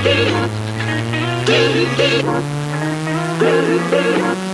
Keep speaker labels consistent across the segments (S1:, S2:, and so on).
S1: Thank you.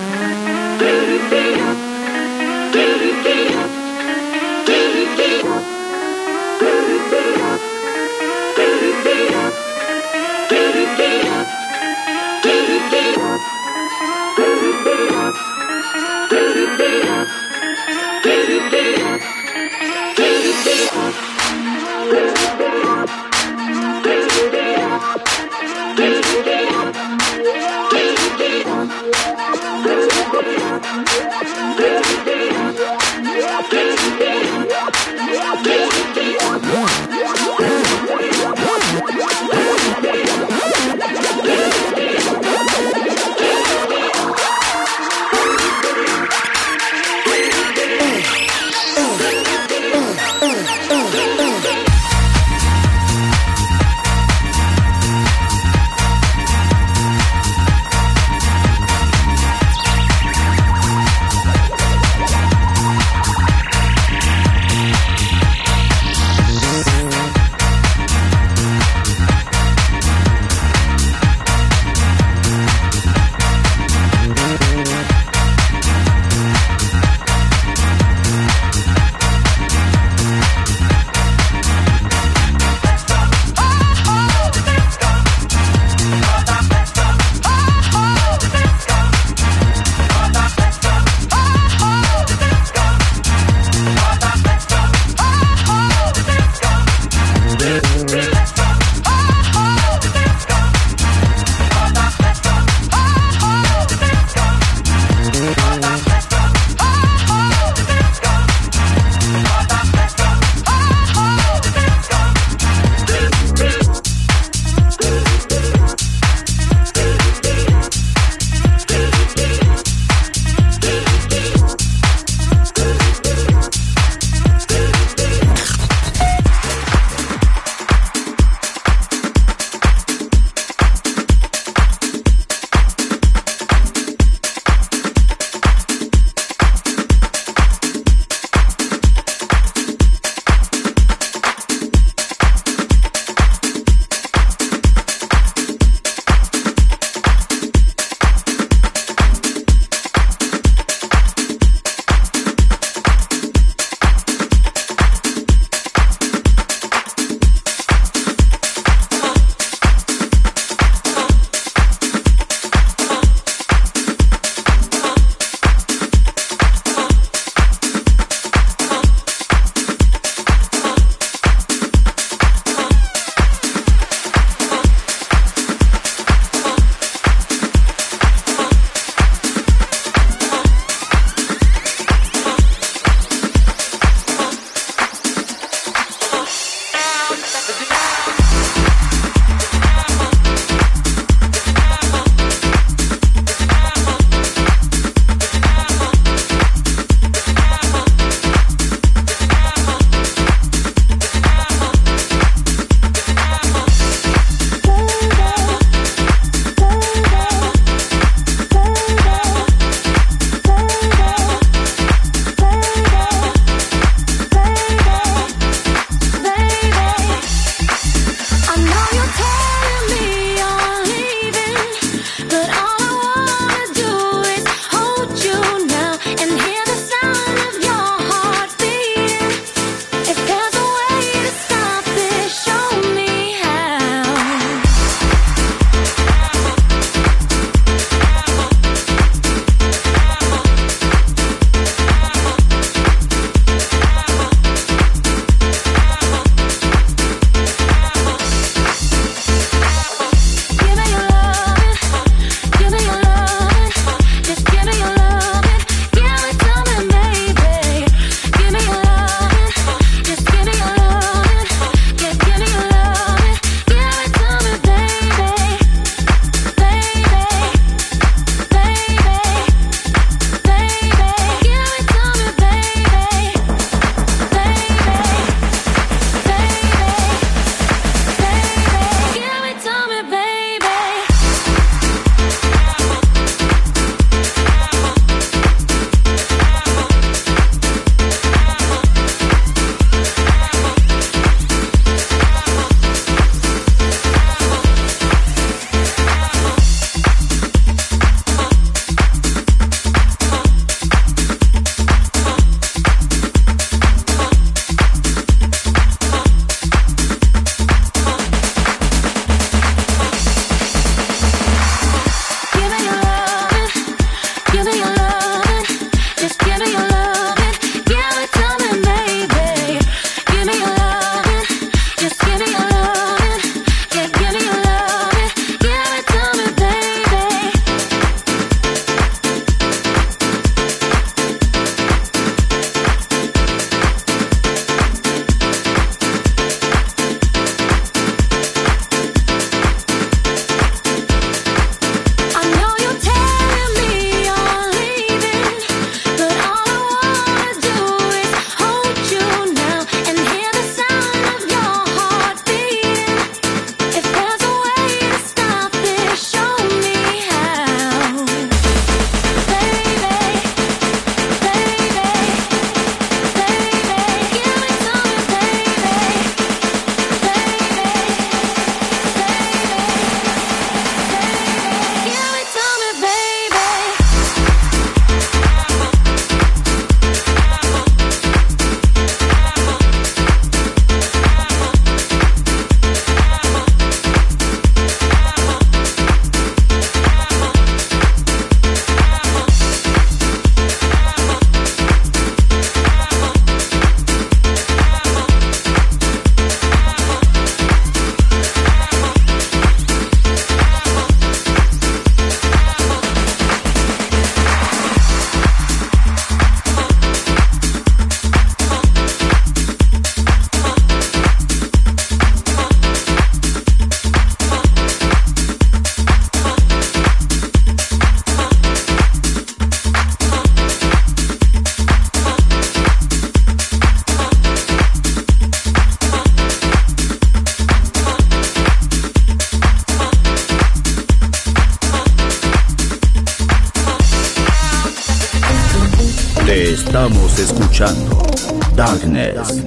S2: Darkness,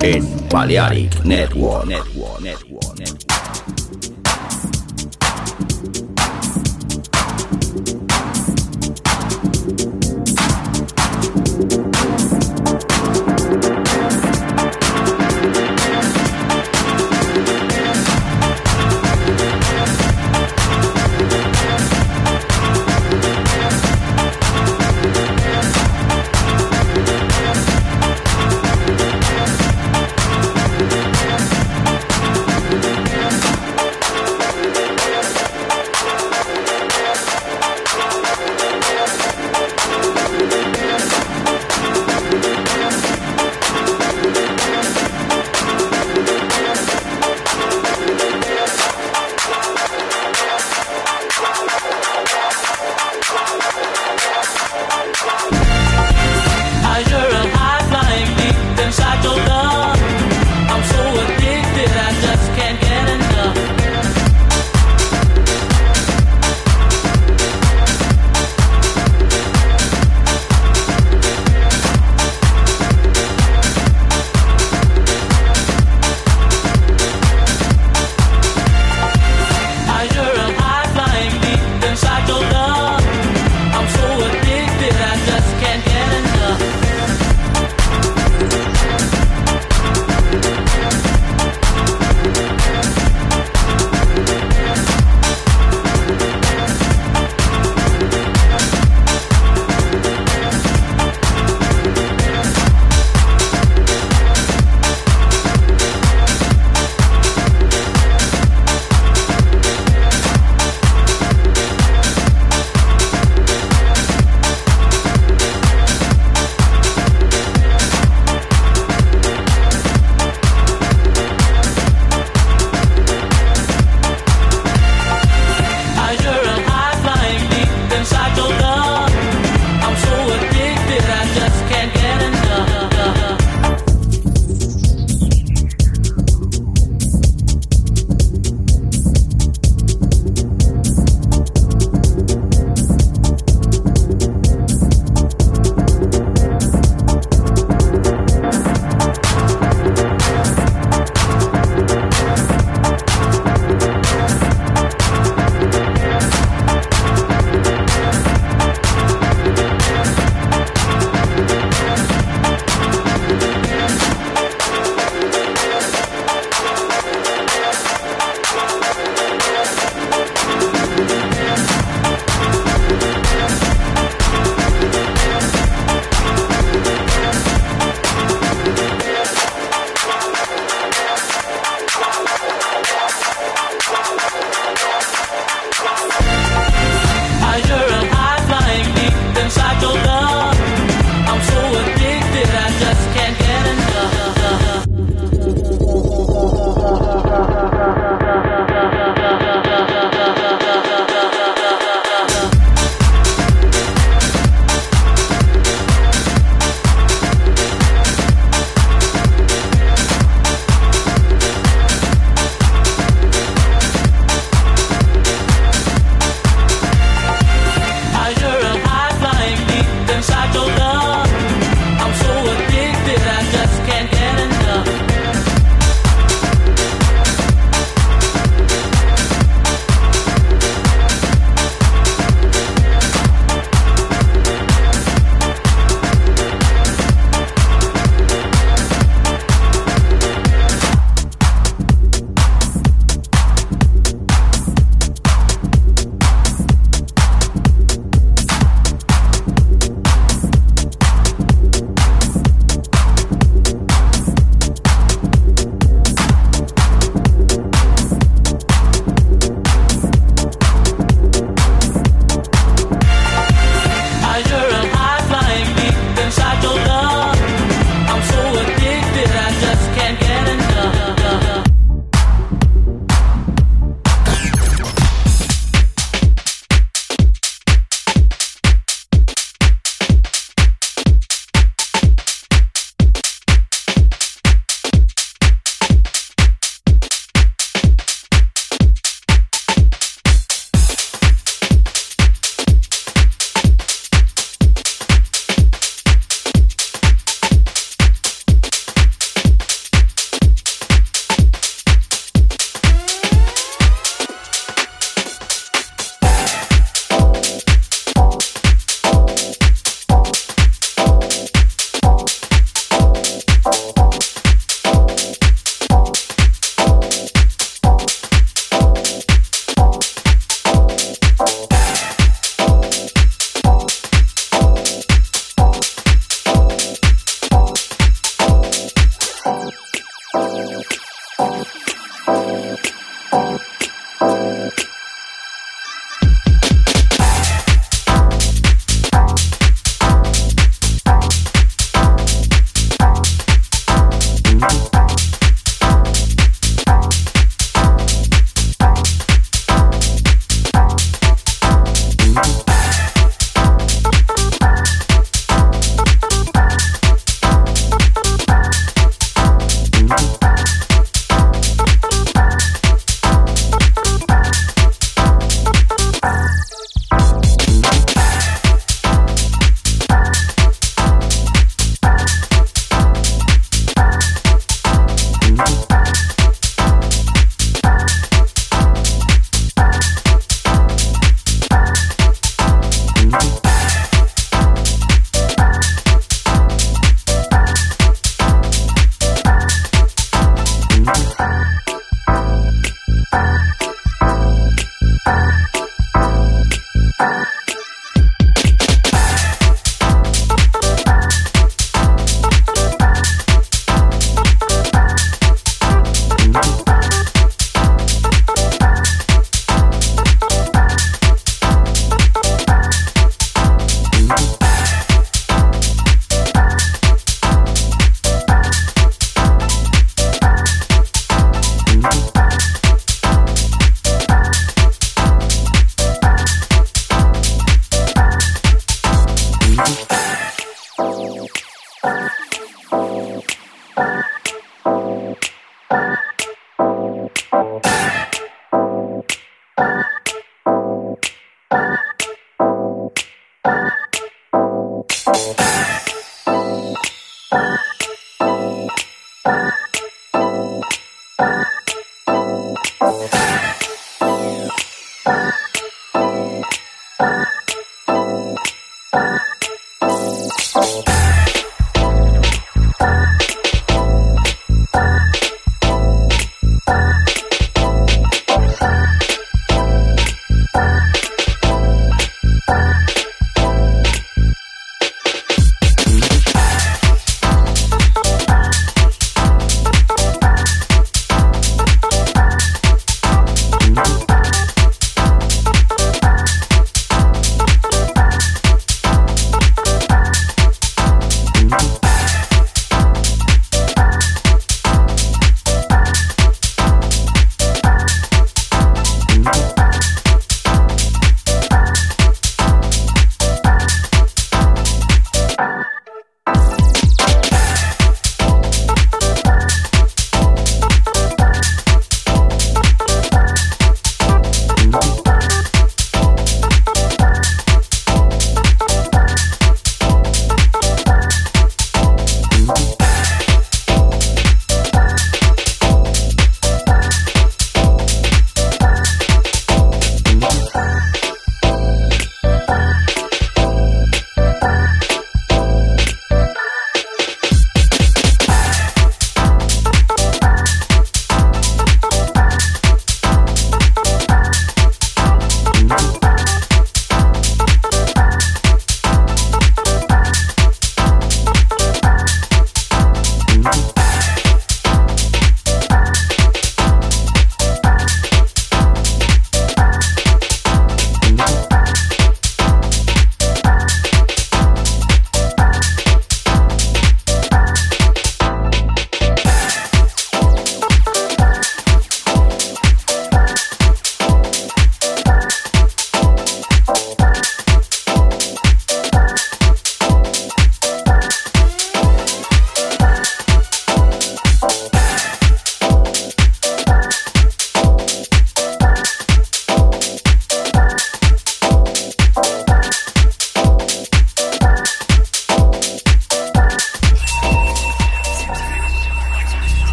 S2: en Balearic Network. Network, Network, Network.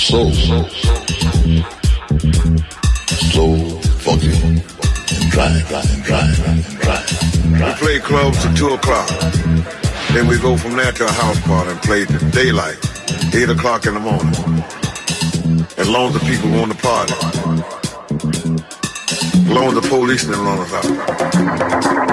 S3: soul. Slow, funky, and dry, dry, dry, drive. dry.
S1: We play clubs till 2 o'clock. Then we go from there to a house party and play daylight, 8 o'clock in the morning. As long as the people want to party. As long as the police didn't run us out.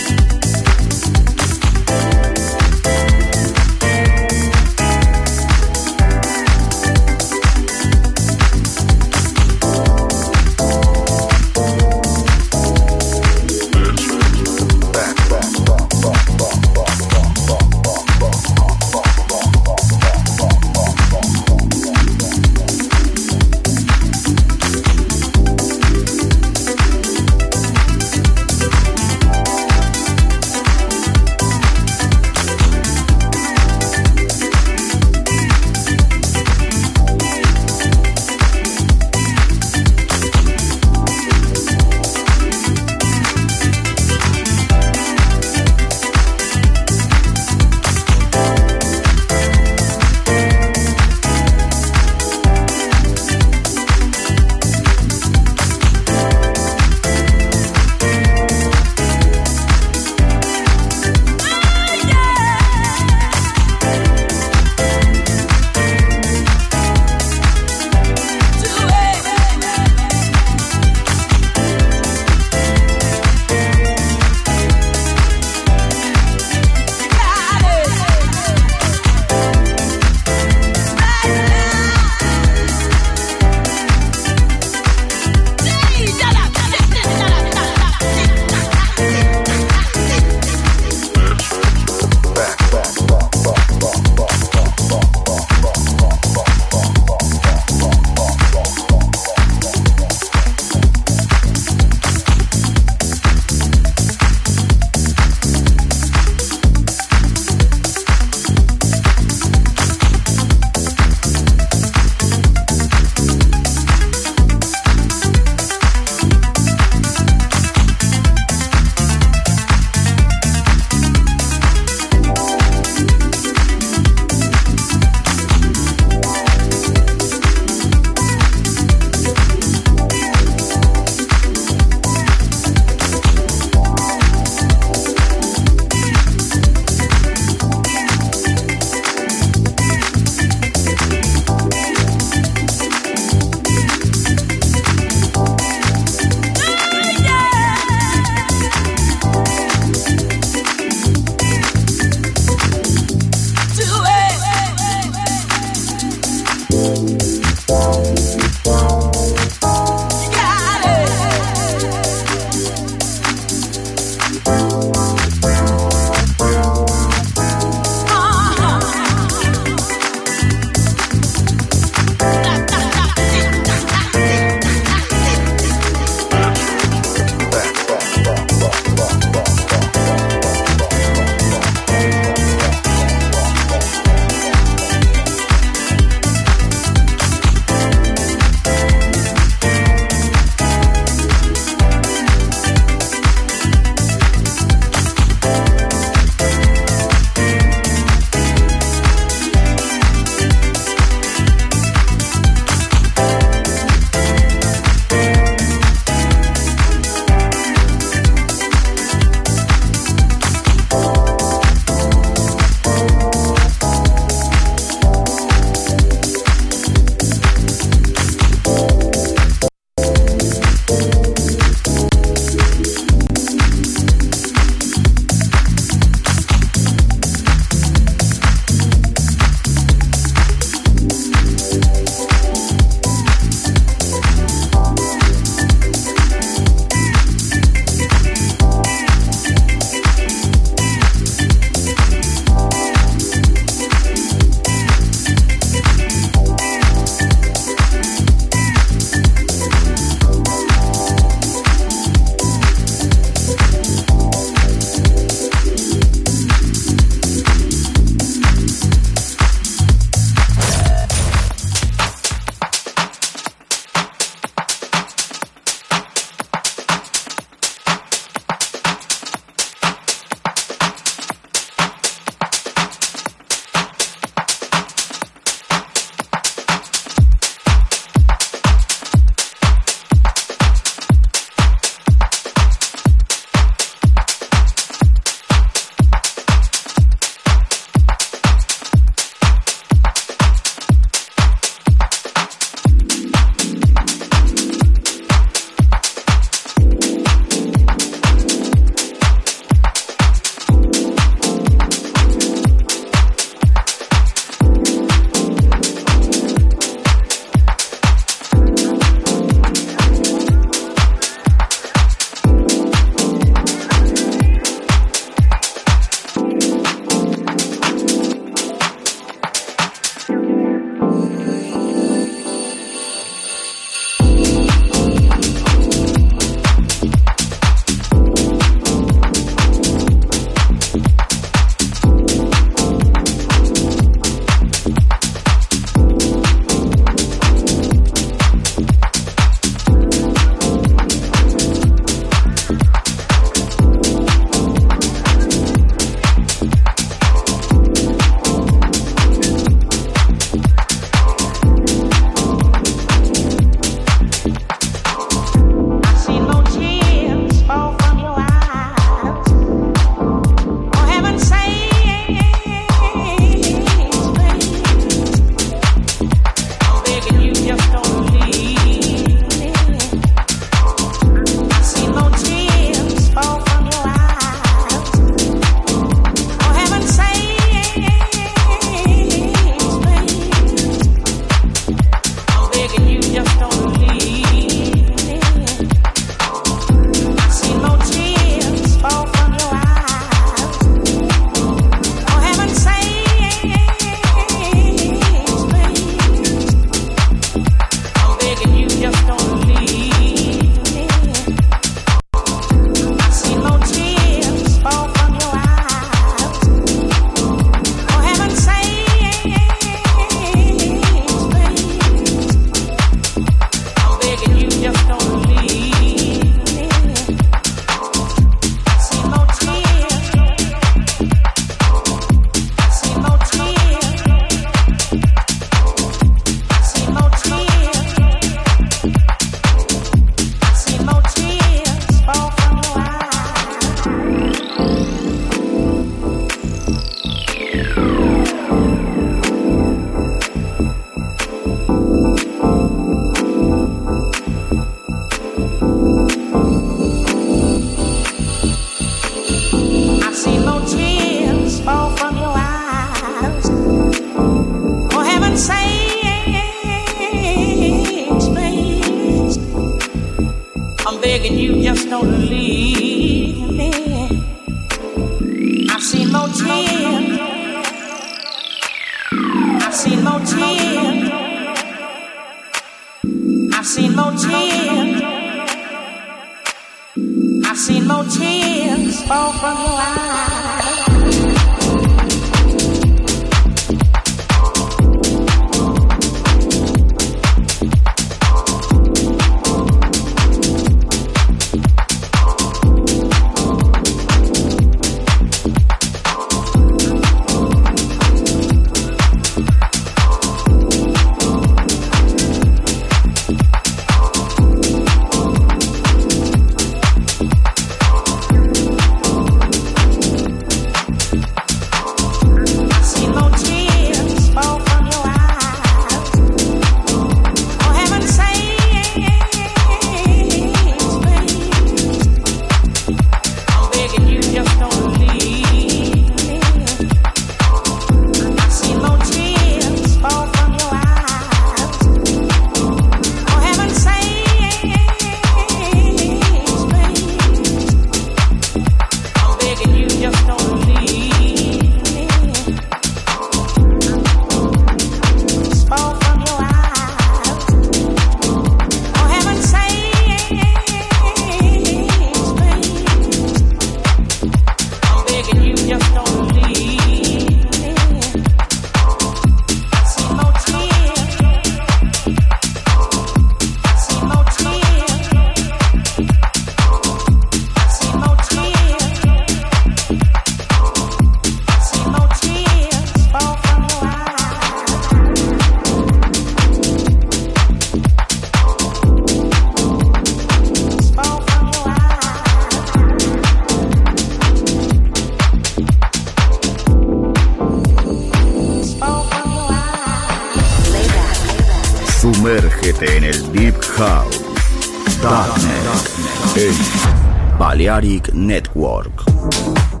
S4: Balearic Network.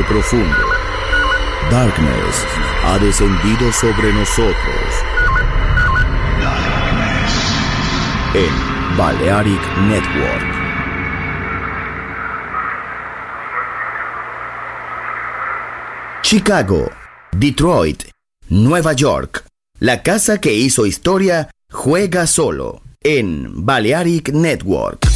S5: Profundo, Darkness ha descendido sobre nosotros. En Balearic Network. Chicago, Detroit, Nueva York. La casa que hizo historia juega solo en Balearic Network.